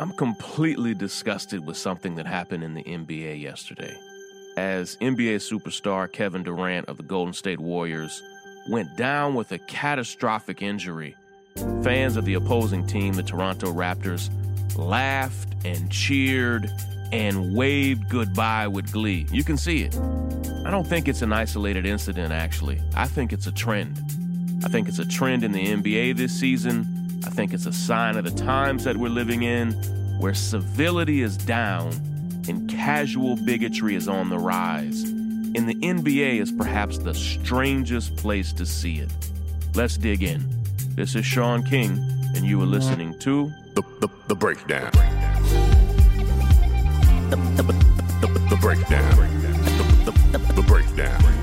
I'm completely disgusted with something that happened in the NBA yesterday. As NBA superstar Kevin Durant of the Golden State Warriors went down with a catastrophic injury, fans of the opposing team, the Toronto Raptors, laughed and cheered and waved goodbye with glee. You can see it. I don't think it's an isolated incident, actually. I think it's a trend. I think it's a trend in the NBA this season. I think it's a sign of the times that we're living in, where civility is down and casual bigotry is on the rise. And the NBA is perhaps the strangest place to see it. Let's dig in. This is Shaun King, and you are listening to The, the, the breakdown. The, the, the, the breakdown. The, the, the, the breakdown.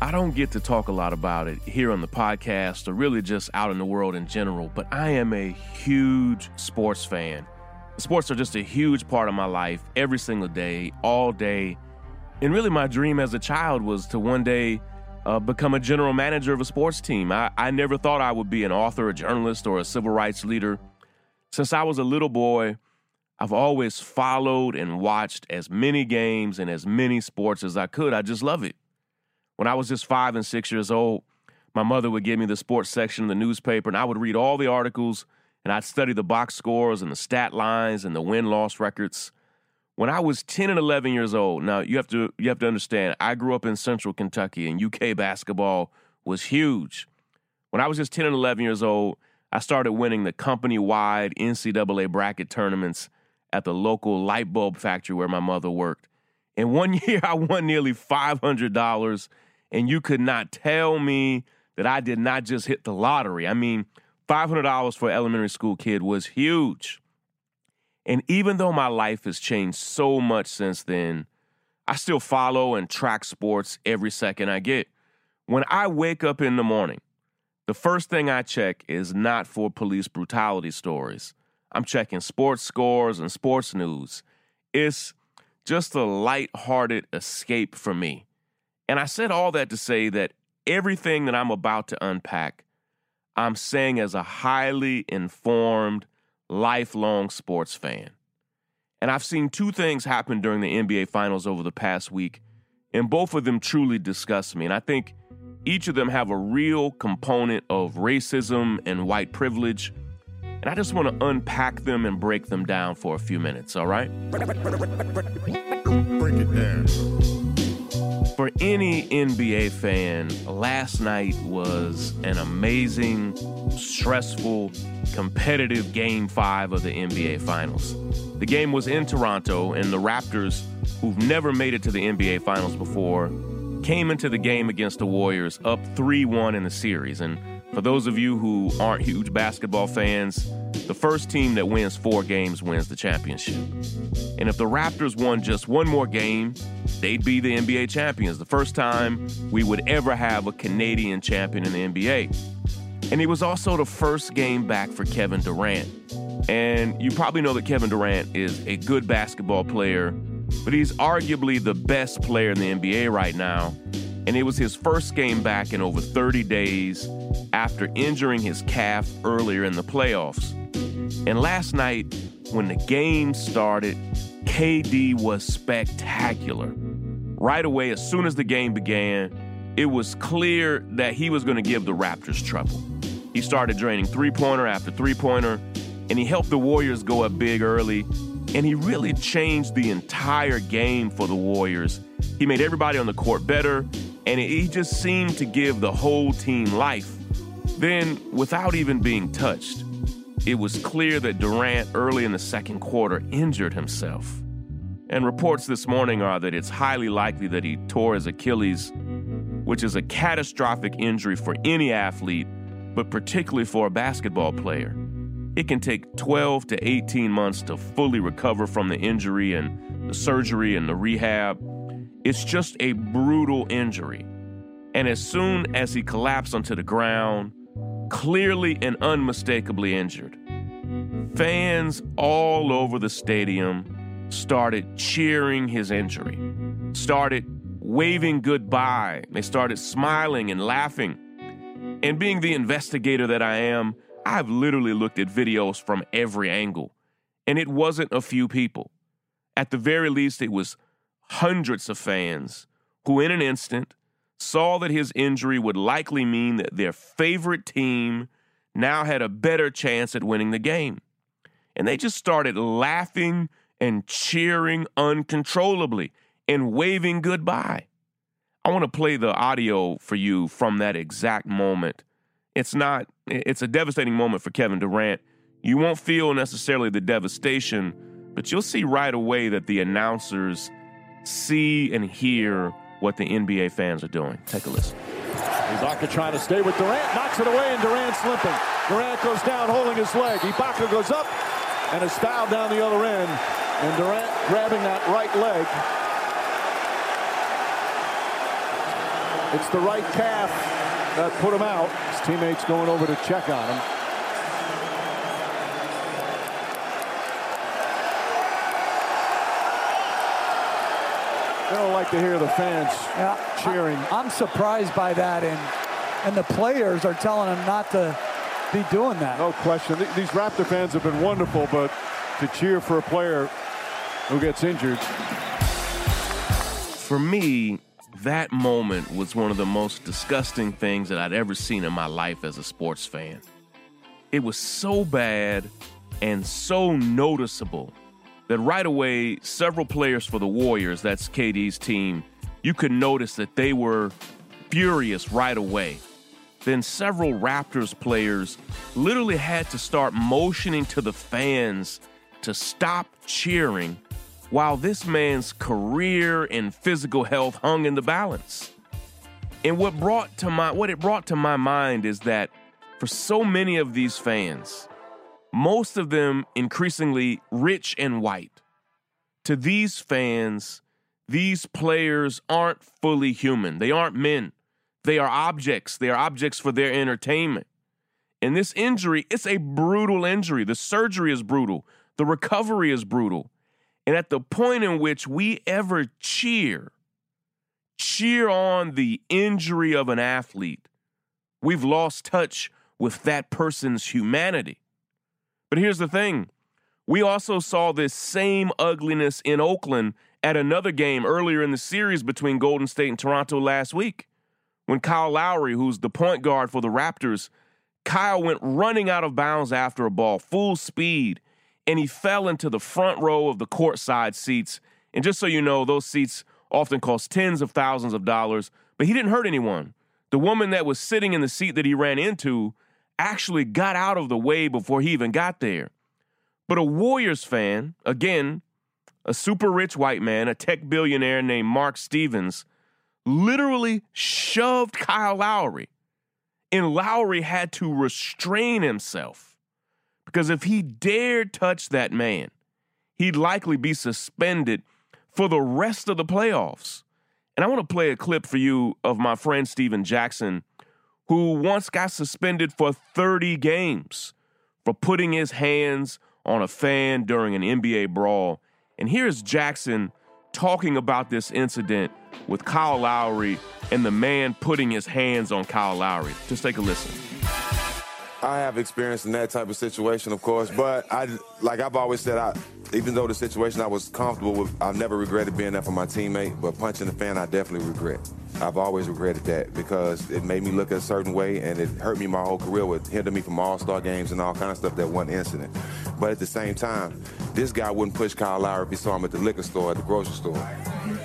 I don't get to talk a lot about it here on the podcast or really just out in the world in general, but I am a huge sports fan. Sports are just a huge part of my life every single day, all day. And really, my dream as a child was to one day uh, become a general manager of a sports team. I, I never thought I would be an author, a journalist, or a civil rights leader. Since I was a little boy, I've always followed and watched as many games and as many sports as I could. I just love it. When I was just five and six years old, my mother would give me the sports section of the newspaper, and I would read all the articles and I'd study the box scores and the stat lines and the win loss records. When I was 10 and 11 years old, now you have to you have to understand, I grew up in Central Kentucky and UK basketball was huge. When I was just 10 and 11 years old, I started winning the company-wide NCAA bracket tournaments at the local light bulb factory where my mother worked. And one year I won nearly $500 and you could not tell me that I did not just hit the lottery. I mean, $500 for an elementary school kid was huge. And even though my life has changed so much since then, I still follow and track sports every second I get. When I wake up in the morning, the first thing I check is not for police brutality stories. I'm checking sports scores and sports news. It's just a light-hearted escape for me. And I said all that to say that everything that I'm about to unpack, I'm saying as a highly informed, lifelong sports fan. And I've seen two things happen during the NBA Finals over the past week, and both of them truly disgust me. And I think each of them have a real component of racism and white privilege. And I just want to unpack them and break them down for a few minutes, all right? Break it down. NBA fan, last night was an amazing, stressful, competitive game five of the NBA Finals. The game was in Toronto, and the Raptors, who've never made it to the NBA Finals before, came into the game against the Warriors up 3 1 in the series. And for those of you who aren't huge basketball fans, the first team that wins four games wins the championship. And if the Raptors won just one more game, they'd be the NBA champions. The first time we would ever have a Canadian champion in the NBA. And it was also the first game back for Kevin Durant. And you probably know that Kevin Durant is a good basketball player, but he's arguably the best player in the NBA right now. And it was his first game back in over 30 days after injuring his calf earlier in the playoffs. And last night, when the game started, KD was spectacular. Right away, as soon as the game began, it was clear that he was going to give the Raptors trouble. He started draining three pointer after three pointer, and he helped the Warriors go up big early. And he really changed the entire game for the Warriors. He made everybody on the court better, and he just seemed to give the whole team life. Then, without even being touched, it was clear that Durant early in the second quarter injured himself. And reports this morning are that it's highly likely that he tore his Achilles, which is a catastrophic injury for any athlete, but particularly for a basketball player. It can take 12 to 18 months to fully recover from the injury and the surgery and the rehab. It's just a brutal injury. And as soon as he collapsed onto the ground, clearly and unmistakably injured, fans all over the stadium started cheering his injury, started waving goodbye. They started smiling and laughing. And being the investigator that I am, I've literally looked at videos from every angle, and it wasn't a few people. At the very least, it was hundreds of fans who, in an instant, saw that his injury would likely mean that their favorite team now had a better chance at winning the game. And they just started laughing and cheering uncontrollably and waving goodbye. I want to play the audio for you from that exact moment. It's not, it's a devastating moment for Kevin Durant. You won't feel necessarily the devastation, but you'll see right away that the announcers see and hear what the NBA fans are doing. Take a listen. Ibaka trying to stay with Durant, knocks it away, and Durant's limping. Durant goes down holding his leg. Ibaka goes up and is fouled down the other end. And Durant grabbing that right leg. It's the right calf that put him out. His teammates going over to check on him. They don't like to hear the fans Yeah, cheering. I, am surprised by that, and and the players are telling him not to be doing that. No question. These Raptor fans have been wonderful, but to cheer for a player who gets injured, For me, that moment was one of the most disgusting things that I'd ever seen in my life as a sports fan. It was so bad and so noticeable that right away, several players for the Warriors, that's KD's team, you could notice that they were furious right away. Then several Raptors players literally had to start motioning to the fans to stop cheering while this man's career and physical health hung in the balance. And what brought to my what it brought to my mind is that for so many of these fans, most of them increasingly rich and white, to these fans, these players aren't fully human. They aren't men. They are objects. They are objects for their entertainment. And this injury, it's a brutal injury. The surgery is brutal. The recovery is brutal. And at the point in which we ever cheer, cheer on the injury of an athlete, we've lost touch with that person's humanity. But here's the thing we also saw this same ugliness in Oakland at another game earlier in the series between Golden State and Toronto last week when Kyle Lowry, who's the point guard for the Raptors, Kyle went running out of bounds after a ball, full speed, and he fell into the front row of the courtside seats. And just so you know, those seats often cost tens of thousands of dollars, but he didn't hurt anyone. The woman that was sitting in the seat that he ran into actually got out of the way before he even got there. But a Warriors fan, again, a super rich white man, a tech billionaire named Mark Stevens, literally shoved Kyle Lowry. And Lowry had to restrain himself because if he dared touch that man, he'd likely be suspended for the rest of the playoffs. And I want to play a clip for you of my friend Stephen Jackson, who once got suspended for 30 games for putting his hands on a fan during an NBA brawl. And here's Jackson talking about this incident with Kyle Lowry and the man putting his hands on Kyle Lowry. Just take a listen. I have experience in that type of situation, of course, but I, like I've always said, I, even though the situation I was comfortable with, I've never regretted being there for my teammate, but punching the fan, I definitely regret. I've always regretted that because it made me look a certain way and it hurt me my whole career with hindered me from all-star games and all kind of stuff, that one incident. But at the same time, this guy wouldn't push Kyle Lowry if he saw him at the liquor store, at the grocery store.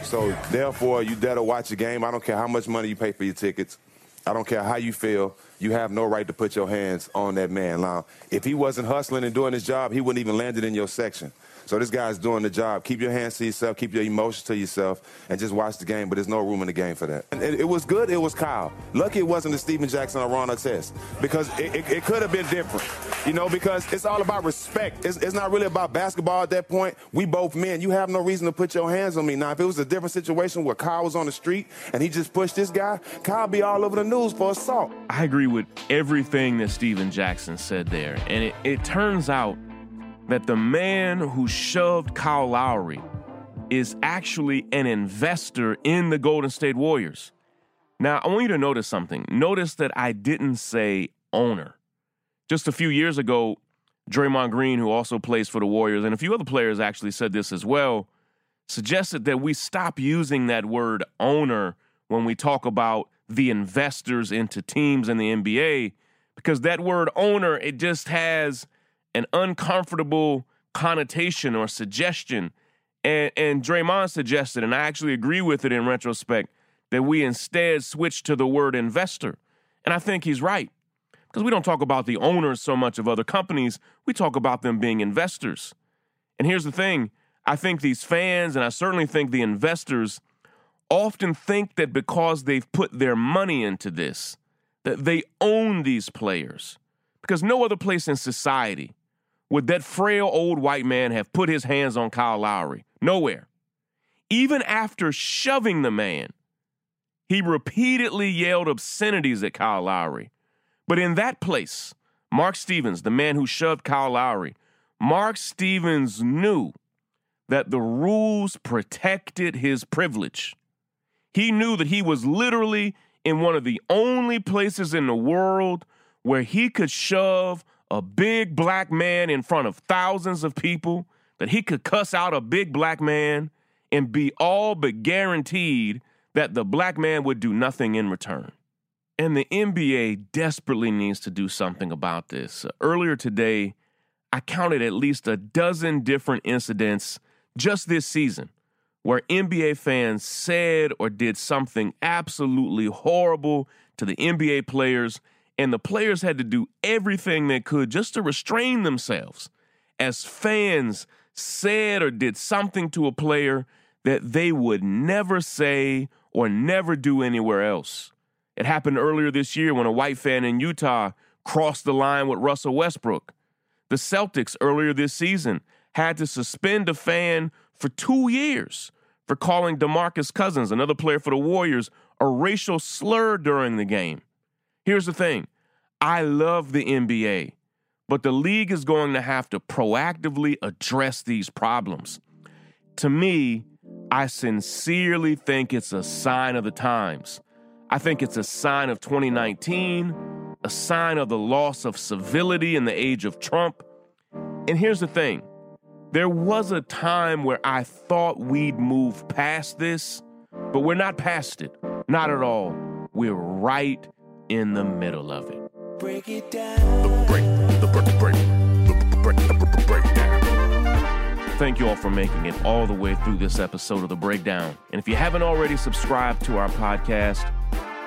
So therefore, you better watch the game. I don't care how much money you pay for your tickets. I don't care how you feel. You have no right to put your hands on that man. Now, if he wasn't hustling and doing his job, he wouldn't even landed in your section. So this guy's doing the job. Keep your hands to yourself, keep your emotions to yourself, and just watch the game. But there's no room in the game for that. And it, it was good. It was Kyle. Lucky it wasn't the Stephen Jackson or Ron Artest because it, it, it could have been different. You know, because it's all about respect. It's, it's, not really about basketball at that point. We both men. You have no reason to put your hands on me. Now, if it was a different situation where Kyle was on the street and he just pushed this guy, Kyle be all over the news for assault. I agree with everything that Stephen Jackson said there. And it turns out that the man who shoved Kyle Lowry is actually an investor in the Golden State Warriors. Now, I want you to notice something. Notice that I didn't say owner. Just a few years ago, Draymond Green, who also plays for the Warriors, and a few other players actually said this as well, suggested that we stop using that word owner when we talk about the investors into teams in the NBA because that word owner, it just has an uncomfortable connotation or suggestion. And, and Draymond suggested, and I actually agree with it in retrospect, that we instead switch to the word investor. And I think he's right. Because we don't talk about the owners so much of other companies, we talk about them being investors. And here's the thing I think these fans, and I certainly think the investors, often think that because they've put their money into this, that they own these players. Because no other place in society would that frail old white man have put his hands on Kyle Lowry? Nowhere. Even after shoving the man, he repeatedly yelled obscenities at Kyle Lowry. But in that place, Mark Stevens, the man who shoved Kyle Lowry, Mark Stevens knew that the rules protected his privilege. He knew that he was literally in one of the only places in the world where he could shove a big black man in front of thousands of people, that he could cuss out a big black man and be all but guaranteed that the black man would do nothing in return. And the NBA desperately needs to do something about this. Earlier today, I counted at least a dozen different incidents just this season where NBA fans said or did something absolutely horrible to the NBA players and the players had to do everything they could just to restrain themselves as fans said or did something to a player that they would never say or never do anywhere else. It happened earlier this year when a white fan in Utah crossed the line with Russell Westbrook. The Celtics earlier this season had to suspend a fan for two years for calling DeMarcus Cousins, another player for the Warriors, a racial slur during the game. Here's the thing I love the NBA, but the league is going to have to proactively address these problems. To me, I sincerely think it's a sign of the times. I think it's a sign of 2019, a sign of the loss of civility in the age of Trump. And here's the thing there was a time where I thought we'd move past this, but we're not past it. Not at all. We're right in the middle of it. Break it down. The break, the break, the break, the break, the breakdown. Thank you all for making it all the way through this episode of The Breakdown. And if you haven't already subscribed to our podcast,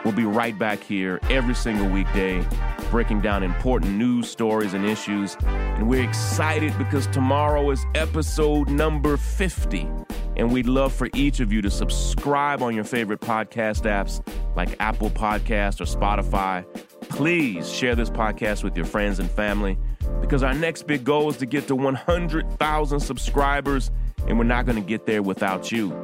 we'll be right back here every single weekday, breaking down important news, stories, and issues. And we're excited because tomorrow is episode number 50. And we'd love for each of you to subscribe on your favorite podcast apps like Apple Podcast or Spotify. Please share this podcast with your friends and family because our next big goal is to get to 100,000 subscribers, and we're not going to get there without you.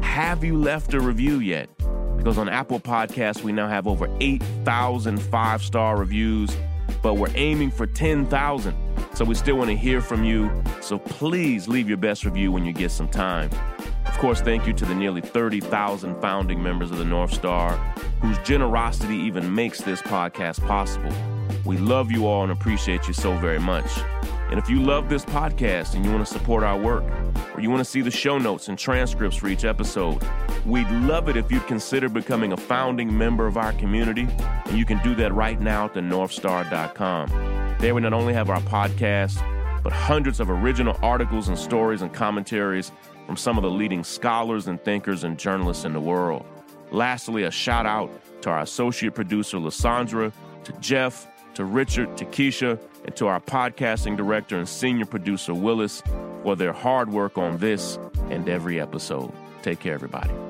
Have you left a review yet? Because on Apple Podcasts, we now have over 8,000 five star reviews, but we're aiming for 10,000. So we still want to hear from you. So please leave your best review when you get some time. Of course, thank you to the nearly 30,000 founding members of the North Star whose generosity even makes this podcast possible. We love you all and appreciate you so very much. And if you love this podcast and you want to support our work, or you want to see the show notes and transcripts for each episode, we'd love it if you'd consider becoming a founding member of our community. And you can do that right now at thenorthstar.com. There we not only have our podcast, but hundreds of original articles and stories and commentaries from some of the leading scholars and thinkers and journalists in the world. Lastly, a shout out to our associate producer, Lissandra, to Jeff, to Richard, to Keisha, and to our podcasting director and senior producer, Willis, for their hard work on this and every episode. Take care, everybody.